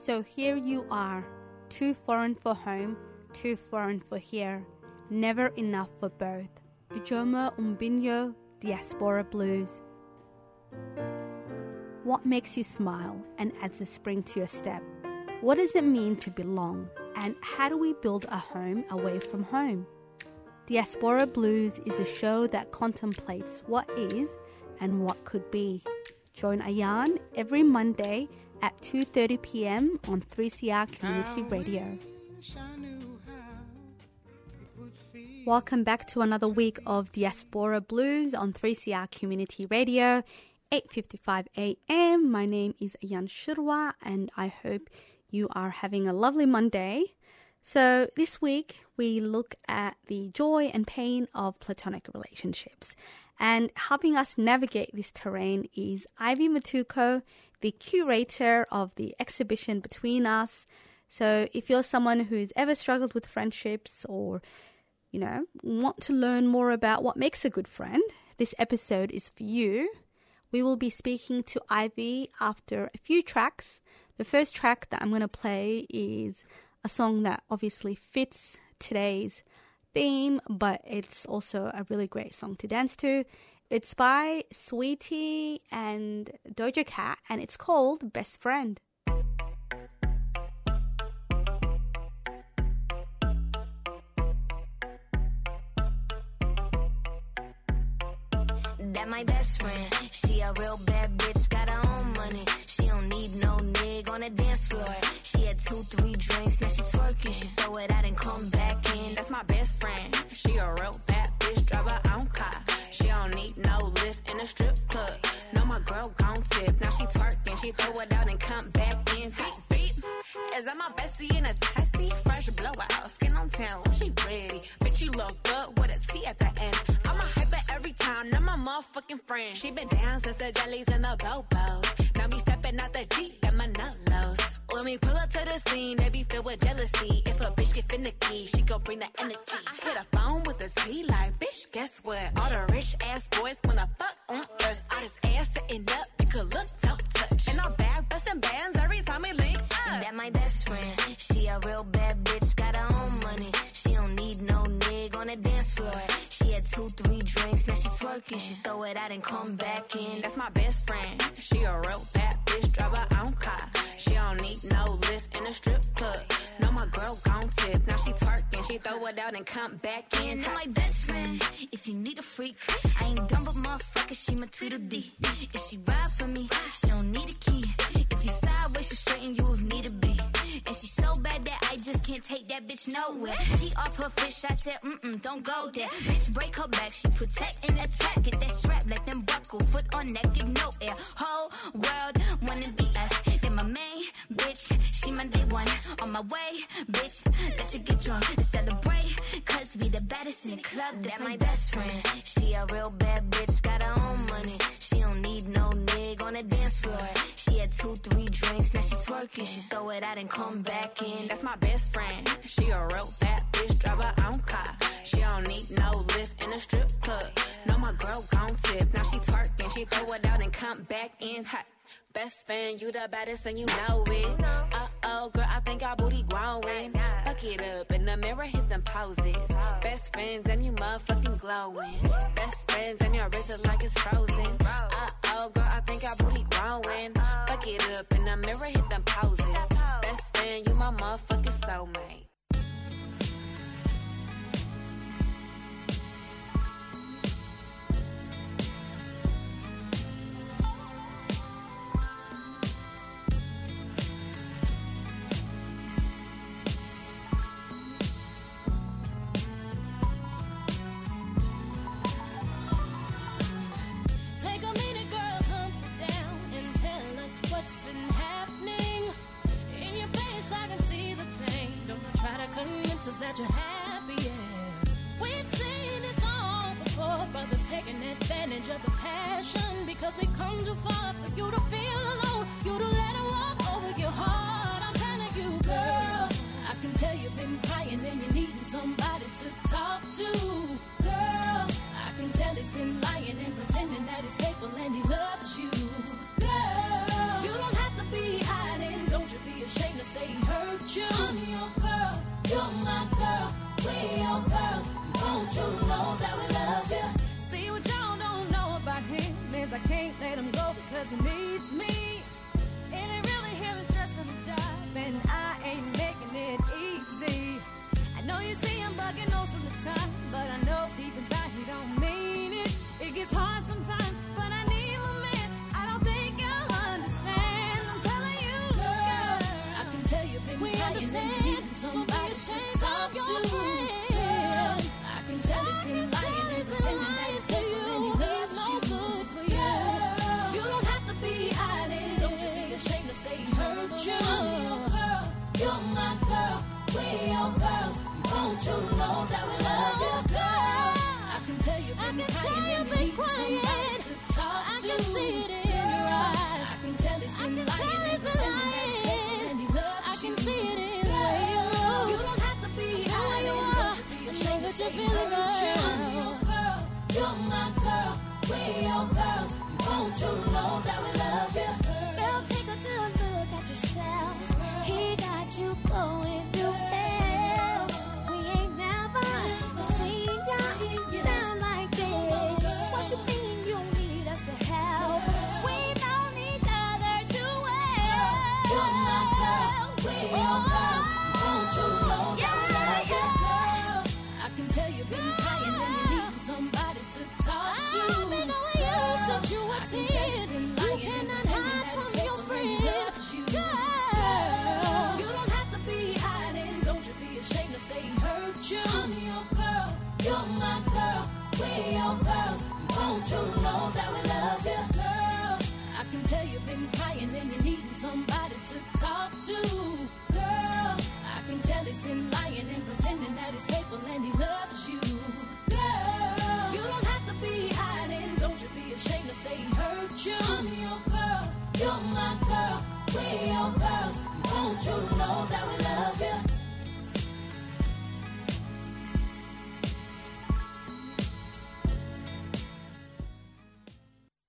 So here you are, too foreign for home, too foreign for here, never enough for both. Ijeoma Umebinyuo, Diaspora Blues. What makes you smile and adds a spring to your step? What does it mean to belong? And how do we build a home away from home? Diaspora Blues is a show that contemplates what is and what could be. Join Ayan every Monday at 2:30 p.m. on 3CR Community Radio. Welcome back to another week of Diaspora Blues on 3CR Community Radio, 8:55 a.m. My name is Ayan Shirwa and I hope you are having a lovely Monday. So, this week we look at the joy and pain of platonic relationships. And helping us navigate this terrain is Ivy Matuko, the curator of the exhibition Between Us. So, if you're someone who's ever struggled with friendships or you know, want to learn more about what makes a good friend, this episode is for you. We will be speaking to Ivy after a few tracks. The first track that I'm going to play is a song that obviously fits today's theme, but it's also a really great song to dance to. It's by Saweetie and Doja Cat, and it's called Best Friend. That my best friend. She a real bad bitch, got her own money. She don't need no nigga on the dance floor. She had two, three drinks, out and come back in. And my best friend, if you need a freak, I ain't dumb but motherfucker, she my Tweedledee. If she ride for me, she don't need a key. If you sideways, she straighten you if need to be. And she so bad that I just can't take that bitch nowhere. She off her fish, I said, mm-mm, don't go there. Bitch, break her back, she protect and attack. Get that strap, let them buckle, foot on neck, give no air. Whole world wanna be us. Then my main bitch, she my day one. On my way, bitch, let you get drunk and celebrate. Cause we the baddest in the club, that's my best friend. She a real bad bitch, got her own money. She don't need no nigga on the dance floor. She had two, three drinks, now she twerking. She throw it out and come back in. That's my best friend. She a real bad bitch, drive her own car. She don't need no lift in a strip club. No, my girl gon' tip. Now she twerking, she throw it out and come back in hot. Best friend, you the baddest and you know it. Uh oh, girl, I think our booty growing. Fuck it up in the mirror, hit them poses. Best friends and you motherfucking glowing. Best friends and your wrist is like it's frozen. Uh oh, girl, I think our booty growing. Fuck it up in the mirror, hit them poses. Best friend, you my motherfucking soulmate. As he needs me. And he really hearing stress from his job, and I ain't making it easy. I know you see him bugging most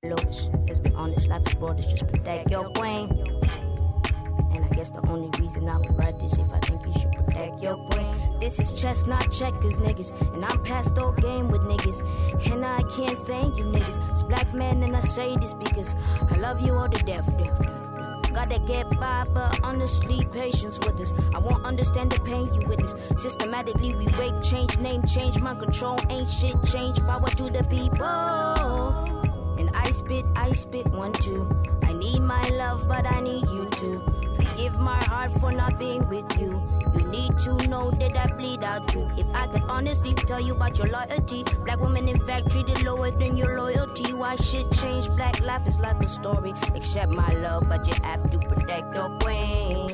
looks. Let's be honest, life is broad, it's just protect your queen. And I guess the only reason I would write this if I think you should protect your queen. This is chestnut checkers, niggas. And I'm past all game with niggas. And I can't thank you, niggas. It's black men, and I say this because I love you all to death. Gotta get by, but honestly, patience with us. I won't understand the pain you witness. Systematically, we wake, change name, change mind control. Ain't shit, change power to the people. Spit, I spit one, two. I need my love, but I need you too. Forgive my heart for not being with you. You need to know that I bleed out too. If I could honestly tell you about your loyalty, black women in fact treated lower than your loyalty. Why shit change? Black life is like a story. Accept my love, but you have to protect your queen.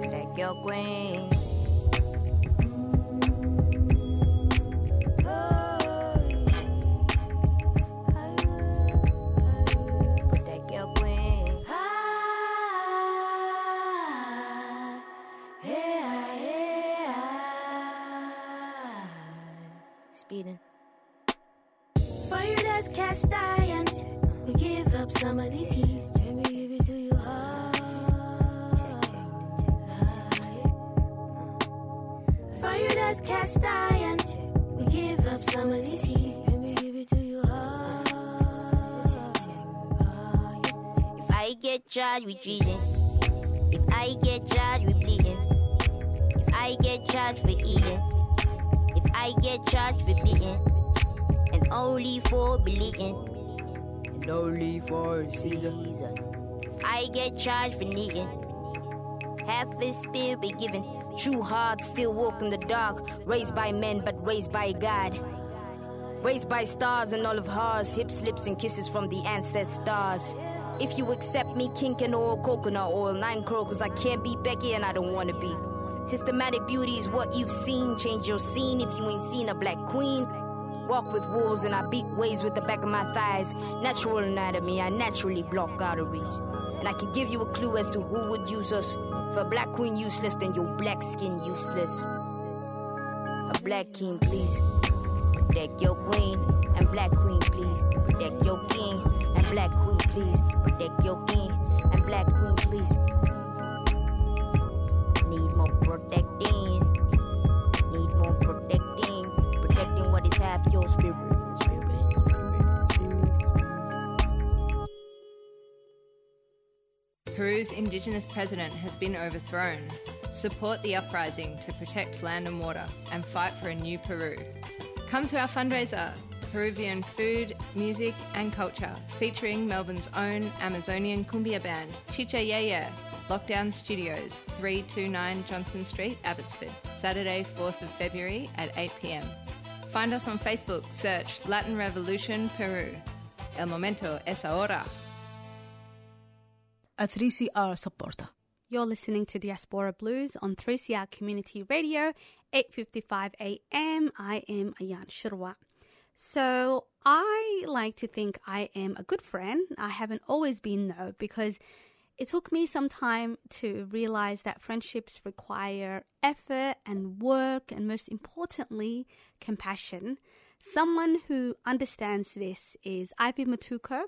Protect your queen. Get charged with treason, if I get charged with bleeding, if I get charged for eating, if I get charged for beating, and only for bleeding, and only for a season. If I get charged for needing, half his spirit be given. True heart still walk in the dark, raised by men but raised by God. Raised by stars and all of ours, hips, lips, and kisses from the ancestors. If you accept me, kinkin' oil, coconut oil, nine crows, I can't be Becky and I don't wanna be. Systematic beauty is what you've seen. Change your scene if you ain't seen a black queen. Walk with wolves and I beat waves with the back of my thighs. Natural anatomy, I naturally block arteries. And I can give you a clue as to who would use us. If a black queen useless, then your black skin useless. A black king, please. Protect your queen and black queen, please. Protect your king and black queen, please. Protect your king and black queen, please. Need more protecting. need more protecting. Protecting what is half your spirit. Peru's indigenous president has been overthrown. Support the uprising to protect land and water and fight for a new Peru. Come to our fundraiser, Peruvian food, music, and culture, featuring Melbourne's own Amazonian cumbia band, Chicha Yaya, Lockdown Studios, 329 Johnson Street, Abbotsford, Saturday, 4th of February at 8 pm. Find us on Facebook, search Latin Revolution Peru. El momento es ahora. a 3CR supporter. You're listening to Diaspora Blues on 3CR Community Radio, 8:55 a.m. I am Ayan Shirwa. So, I like to think I am a good friend. I haven't always been though because it took me some time to realize that friendships require effort and work and most importantly, compassion. Someone who understands this is Ivy Matuko.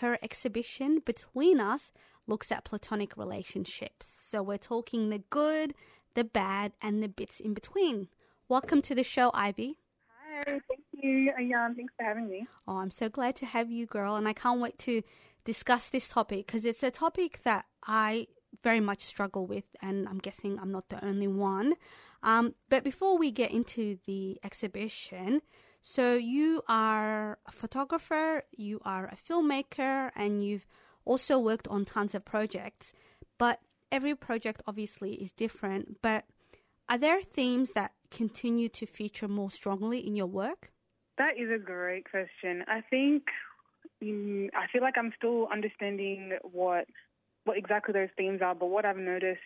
Her exhibition Between Us looks at platonic relationships. So we're talking the good, the bad, and the bits in between. Welcome to the show, Ivy. Hi, thank you, Ayan. Thanks for having me. Oh, I'm so glad to have you, girl, and I can't wait to discuss this topic because it's a topic that I very much struggle with, and I'm guessing I'm not the only one. Um, but before we get into the exhibition, so you are a photographer, you are a filmmaker, and you've also worked on tons of projects. But every project obviously is different. But are there themes that continue to feature more strongly in your work? That is a great question. I think mm, I feel like I'm still understanding what what exactly those themes are, but what I've noticed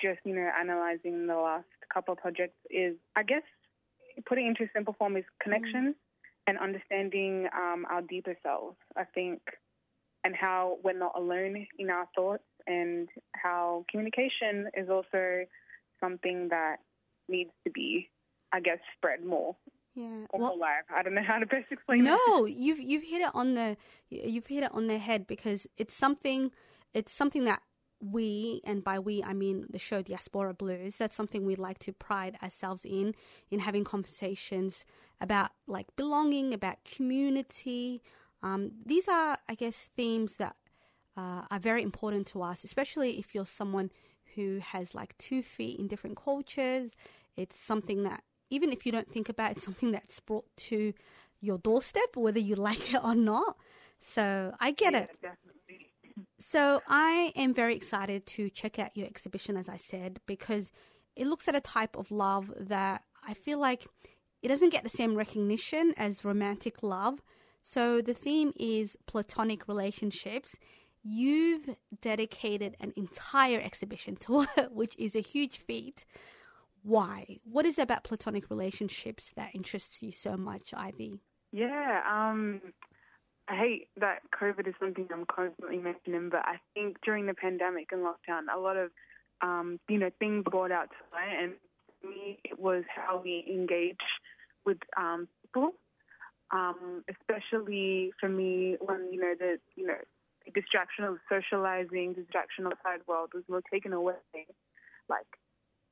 just you know analyzing the last couple of projects is I guess putting into simple form is connection and understanding um, our deeper selves. I think and how we're not alone in our thoughts and how communication is also something that needs to be, I guess, spread more Yeah. Well, live. I don't know how to best explain that. no, you've you've hit it on the you've hit it on the head because it's something it's something that we and by we I mean the show Diaspora Blues. That's something we like to pride ourselves in in having conversations about like belonging, about community. Um, these are, I guess, themes that uh, are very important to us, especially if you're someone who has like two feet in different cultures. It's something that even if you don't think about it, it's something that's brought to your doorstep, whether you like it or not. So I get it. Definitely. So I am very excited to check out your exhibition, as I said, because it looks at a type of love that I feel like it doesn't get the same recognition as romantic love. So the theme is platonic relationships. You've dedicated an entire exhibition to it, which is a huge feat. Why? What is it about platonic relationships that interests you so much, Ivy? Yeah, um, I hate that COVID is something I'm constantly mentioning, but I think during the pandemic and lockdown, a lot of um, you know things brought out to light, and for me, it was how we engage with um, people, um, especially for me when you know the you know distraction of socializing, distraction of the outside world was more taken away. Like,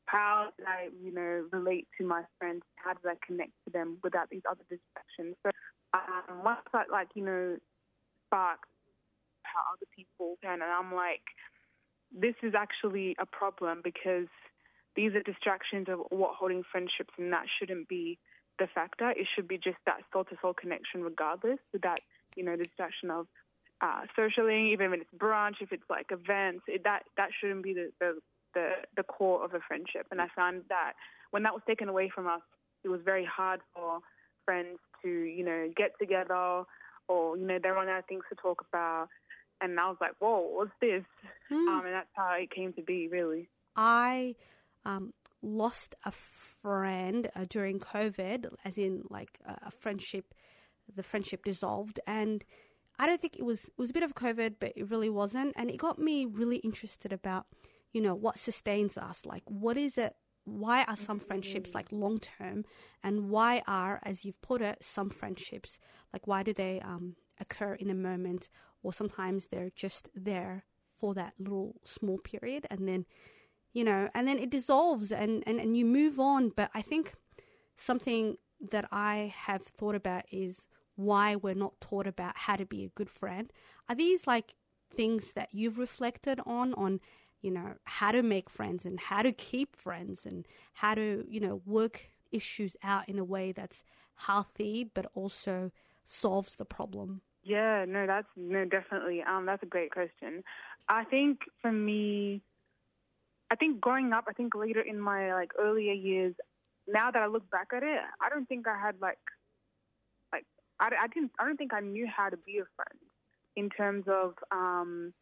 how did I you know relate to my friends? How did I connect to them without these other distractions? So um, once I like you know sparked how other people can, and I'm like, this is actually a problem because these are distractions of what holding friendships, and that shouldn't be the factor. It should be just that soul to soul connection, regardless, without you know the distraction of uh, socialing, even if it's brunch, if it's like events. It, that that shouldn't be the, the the the core of a friendship. And I found that when that was taken away from us, it was very hard for friends to you know get together or you know they're running out of things to talk about. And I was like, whoa, what's this? Um, and that's how it came to be, really. I um, lost a friend uh, during COVID, as in like a, friendship. The friendship dissolved, and I don't think it was it was a bit of COVID, but it really wasn't, and it got me really interested about you know what sustains us, like what is it. Why are some friendships like long term, and why are, as you've put it, some friendships like why do they um, occur in a moment, or sometimes they're just there for that little small period, and then you know, and then it dissolves and, and, and you move on. But I think something that I have thought about is why we're not taught about how to be a good friend. Are these like things that you've reflected on on you know how to make friends and how to keep friends and how to you know work issues out in a way that's healthy but also solves the problem Yeah, no, that's no, definitely. Um, that's a great question. I think for me, I think growing up, I think later in my like earlier years, now that I look back at it, I don't think I had like, like I, I didn't, I don't think I knew how to be a friend in terms of, um,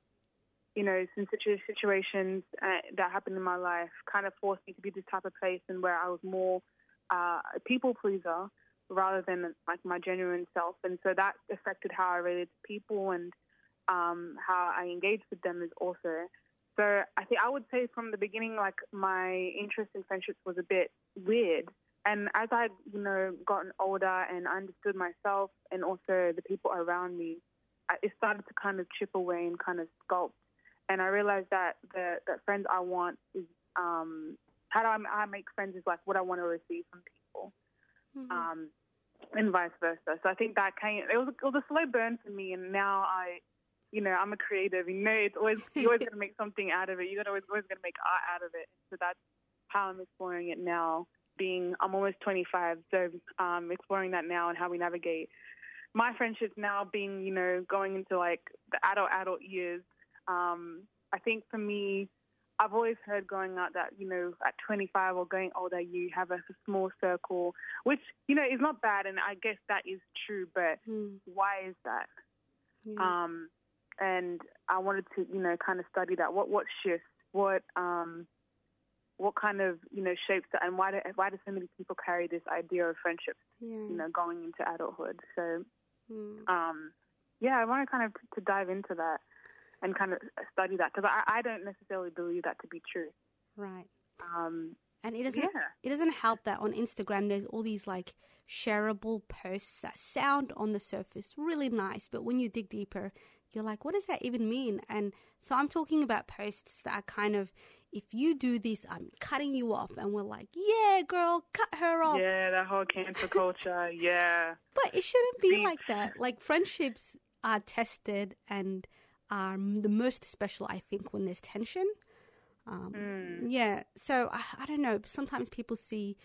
you know, some situ- situations uh, that happened in my life kind of forced me to be this type of person where I was more uh, a people pleaser rather than like my genuine self, and so that affected how I related to people and um, how I engaged with them is also. So I think I would say from the beginning, like my interest in friendships was a bit weird, and as I you know gotten older and understood myself and also the people around me, I, it started to kind of chip away and kind of sculpt, and I realized that the that friends I want is um, how do I, I make friends is like what I want to receive from people um, and vice versa. So I think that came. It was it was a slow burn for me, and now I, you know, I'm a creative. You know, it's always you're always gonna make something out of it. You're always always gonna make art out of it. So that's how I'm exploring it now. Being I'm almost 25, so um, exploring that now and how we navigate my friendships now. Being you know going into like the adult adult years. Um, I think for me, I've always heard growing up that, you know, at 25 or going older, you have a, a small circle, which, you know, is not bad. And I guess that is true. But why is that? Um, and I wanted to, you know, kind of study that. What what shifts? What um, what kind of, you know, shapes that? And why do why do so many people carry this idea of friendship? Yeah. you know, going into adulthood? So, Mm. um, yeah, I want to kind of to dive into that and kind of study that because I, I don't necessarily believe that to be true. Right. Um, And it doesn't Yeah. it doesn't help that on Instagram there's all these like shareable posts that sound on the surface really nice, but when you dig deeper, you're like, what does that even mean? And so I'm talking about posts that are kind of if you do this, I'm cutting you off and we're like, Yeah, girl, cut her off. yeah, that whole cancel culture. Yeah, But it shouldn't be like that. Like friendships are tested and are the most special, I think, when there's tension. Um, Hmm. Yeah. So I, I don't know. Sometimes people see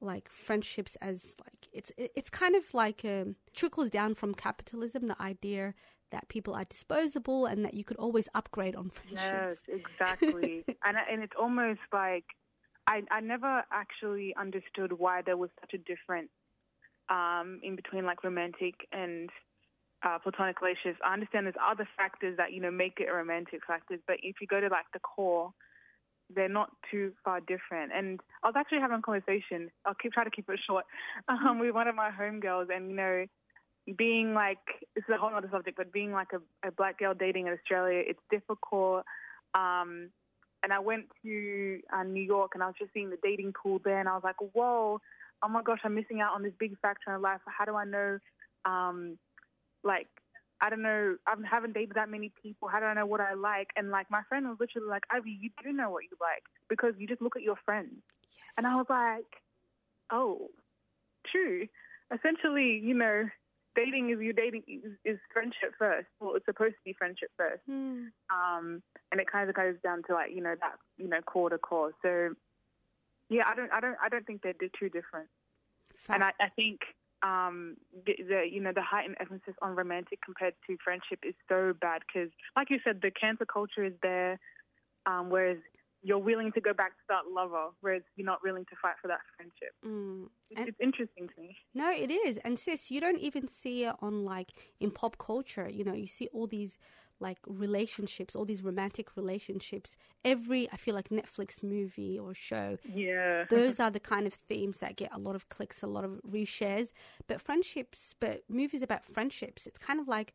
like friendships as like it's it's kind of like um, trickles down from capitalism. The idea that people are disposable and that you could always upgrade on friendships. yes, exactly. and and it's almost like I I never actually understood why there was such a difference um, in between like romantic and uh, platonic relationships. I understand there's other factors that you know make it a romantic factors, but if you go to like the core, they're not too far different. And I was actually having a conversation. I'll keep try to keep it short um, with one of my homegirls, and you know, being like this is a whole other subject, but being like a, a black girl dating in Australia, it's difficult. Um, and I went to uh, New York, and I was just seeing the dating pool there, and I was like, whoa, oh my gosh, I'm missing out on this big factor in life. How do I know? Um, like I don't know, I haven't dated that many people. How do I know what I like? And like my friend was literally like, Ivy, you do know what you like because you just look at your friends. Yes. And I was like, oh, true. Essentially, you know, dating is you dating is, is friendship first. Well, it's supposed to be friendship first. Hmm. Um, and it kind of goes down to like you know that you know core to core. So yeah, I don't I don't I don't think they're too different. And I, I think um, the, the you know the heightened emphasis on romantic compared to friendship is so bad because, like you said, the cancel culture is there, um, whereas you're willing to go back to that lover, whereas you're not willing to fight for that friendship. Mm. It's, And- it's interesting to me. No, it is. And sis, you don't even see it on like in pop culture. You know, you see all these like relationships, all these romantic relationships. Every I feel like Netflix movie or show. Yeah. Those are the kind of themes that get a lot of clicks, a lot of reshares. But friendships, but movies about friendships, it's kind of like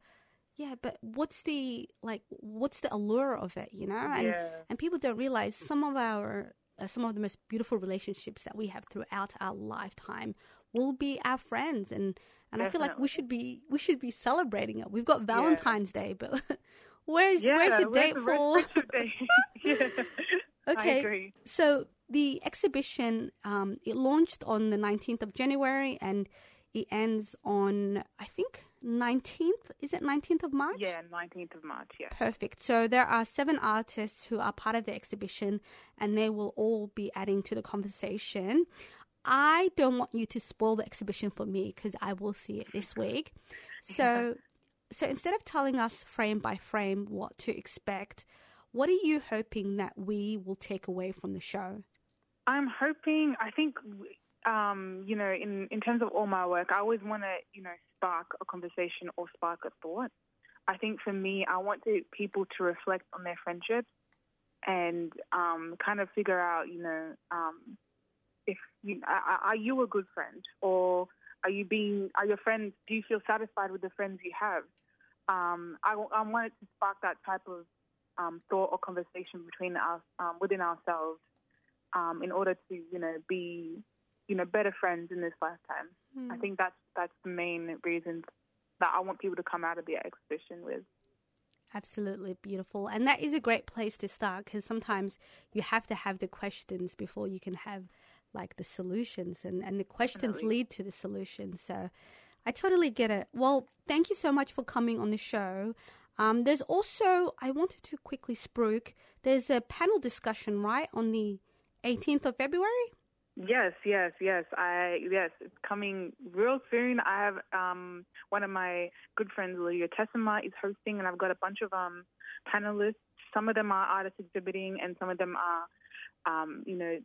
yeah, but what's the like what's the allure of it, you know? And Yeah. and people don't realize some of our uh, some of the most beautiful relationships that we have throughout our lifetime will be our friends and and I feel like we should be we should be celebrating it. We've got Valentine's Day, but where's yeah, where's the date for friendship day? yeah. I Okay. agree. So the exhibition um, it launched on the 19th of January and it ends on I think 19th. Is it 19th of March? Yeah, 19th of March, yeah. Perfect. So there are seven artists who are part of the exhibition, and they will all be adding to the conversation. I don't want you to spoil the exhibition for me because I will see it this week. So, so instead of telling us frame by frame what to expect, what are you hoping that we will take away from the show? I'm hoping, I think, um, you know, in, in terms of all my work, I always want to, you know, spark a conversation or spark a thought. I think for me, I want to, people to reflect on their friendships and um, kind of figure out, you know, um, if you are, you a good friend or are you being are your friends? Do you feel satisfied with the friends you have? Um, I, I wanted to spark that type of um, thought or conversation between us um, within ourselves um, in order to you know be you know better friends in this lifetime. I think that's that's the main reason that I want people to come out of the exhibition with. Absolutely beautiful. And that is a great place to start because sometimes you have to have the questions before you can have like the solutions and, and the questions Definitely. lead to the solutions. So I totally get it. Well, thank you so much for coming on the show. Um, there's also, I wanted to quickly spruik, there's a panel discussion, right, on the 18th of February? Yes, yes, yes. I yes, it's coming real soon. I have um, one of my good friends, Lydia Tessima, is hosting, and I've got a bunch of um, panelists. Some of them are artists exhibiting, and some of them are, um, you know,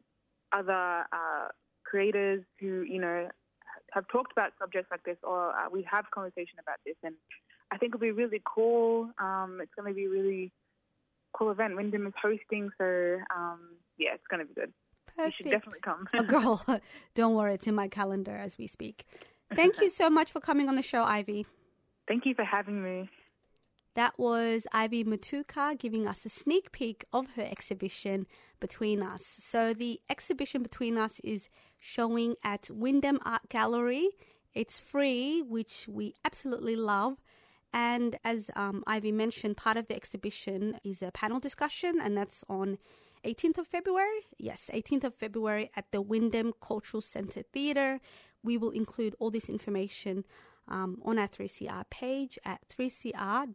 other uh, creators who you know have talked about subjects like this, or uh, we have conversation about this, and I think it'll be really cool. Um, it's going to be a really cool event. Wyndham is hosting, so um, yeah, it's going to be good. You should definitely come. oh, girl, don't worry, it's in my calendar as we speak. Thank you so much for coming on the show, Ivy. Thank you for having me. That was Ivy Matuka giving us a sneak peek of her exhibition Between Us. So, the exhibition Between Us is showing at Wyndham Art Gallery. It's free, which we absolutely love. And as um, Ivy mentioned, part of the exhibition is a panel discussion, and that's on 18th of February. Yes, 18th of February at the Wyndham Cultural Centre Theatre. We will include all this information um, on our 3CR page at 3cr.org.au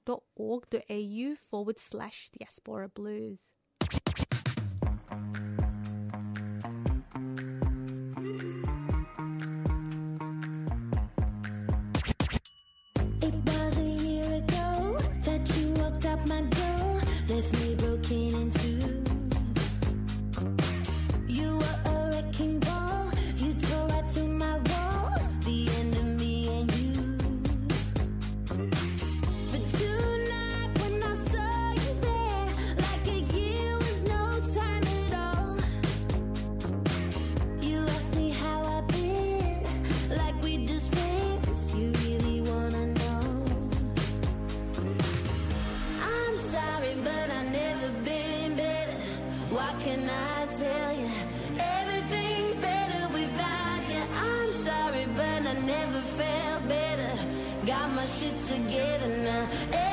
forward slash diaspora blues. What can I tell you? Everything's better without you. I'm sorry, but I never felt better. Got my shit together now.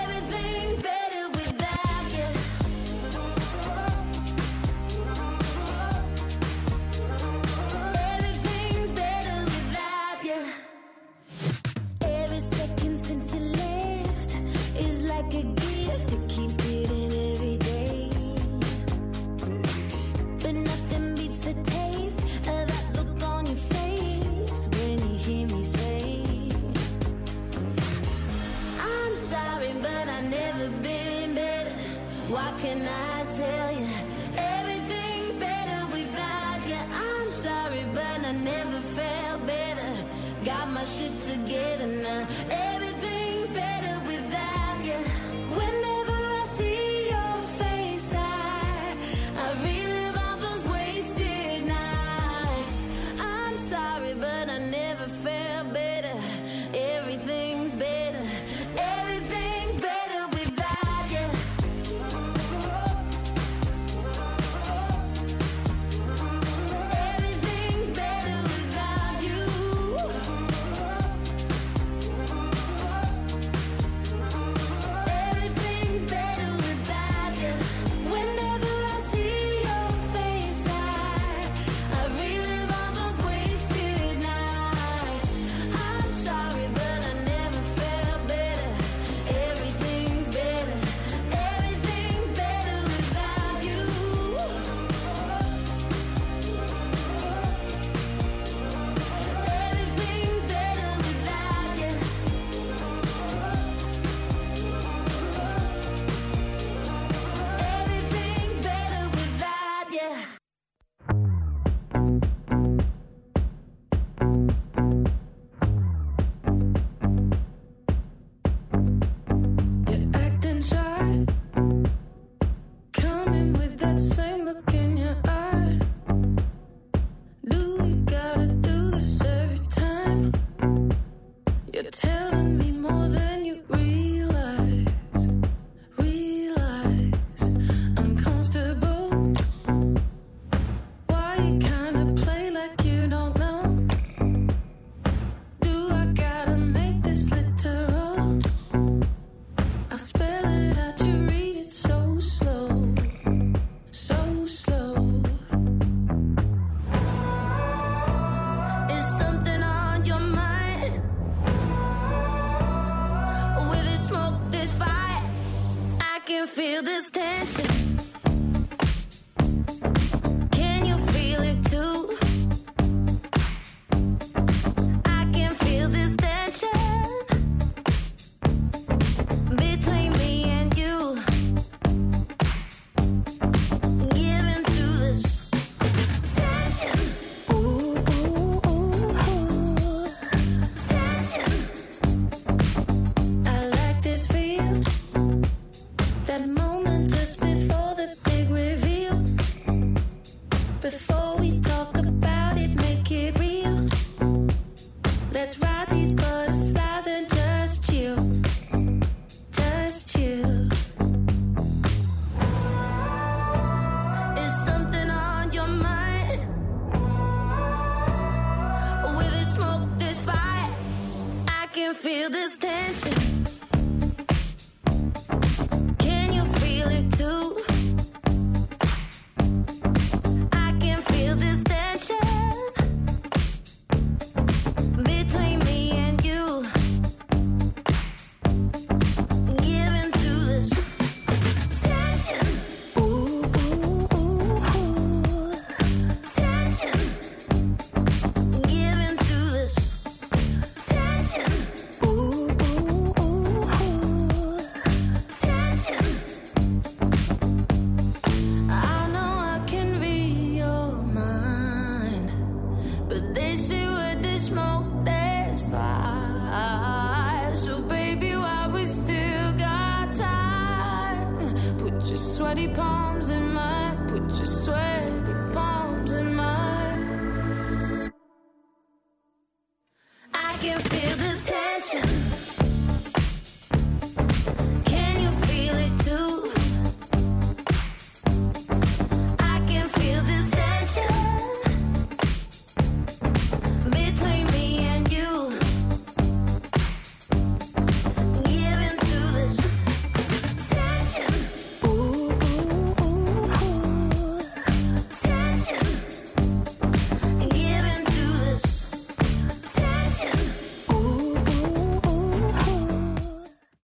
Let's ride these buttons.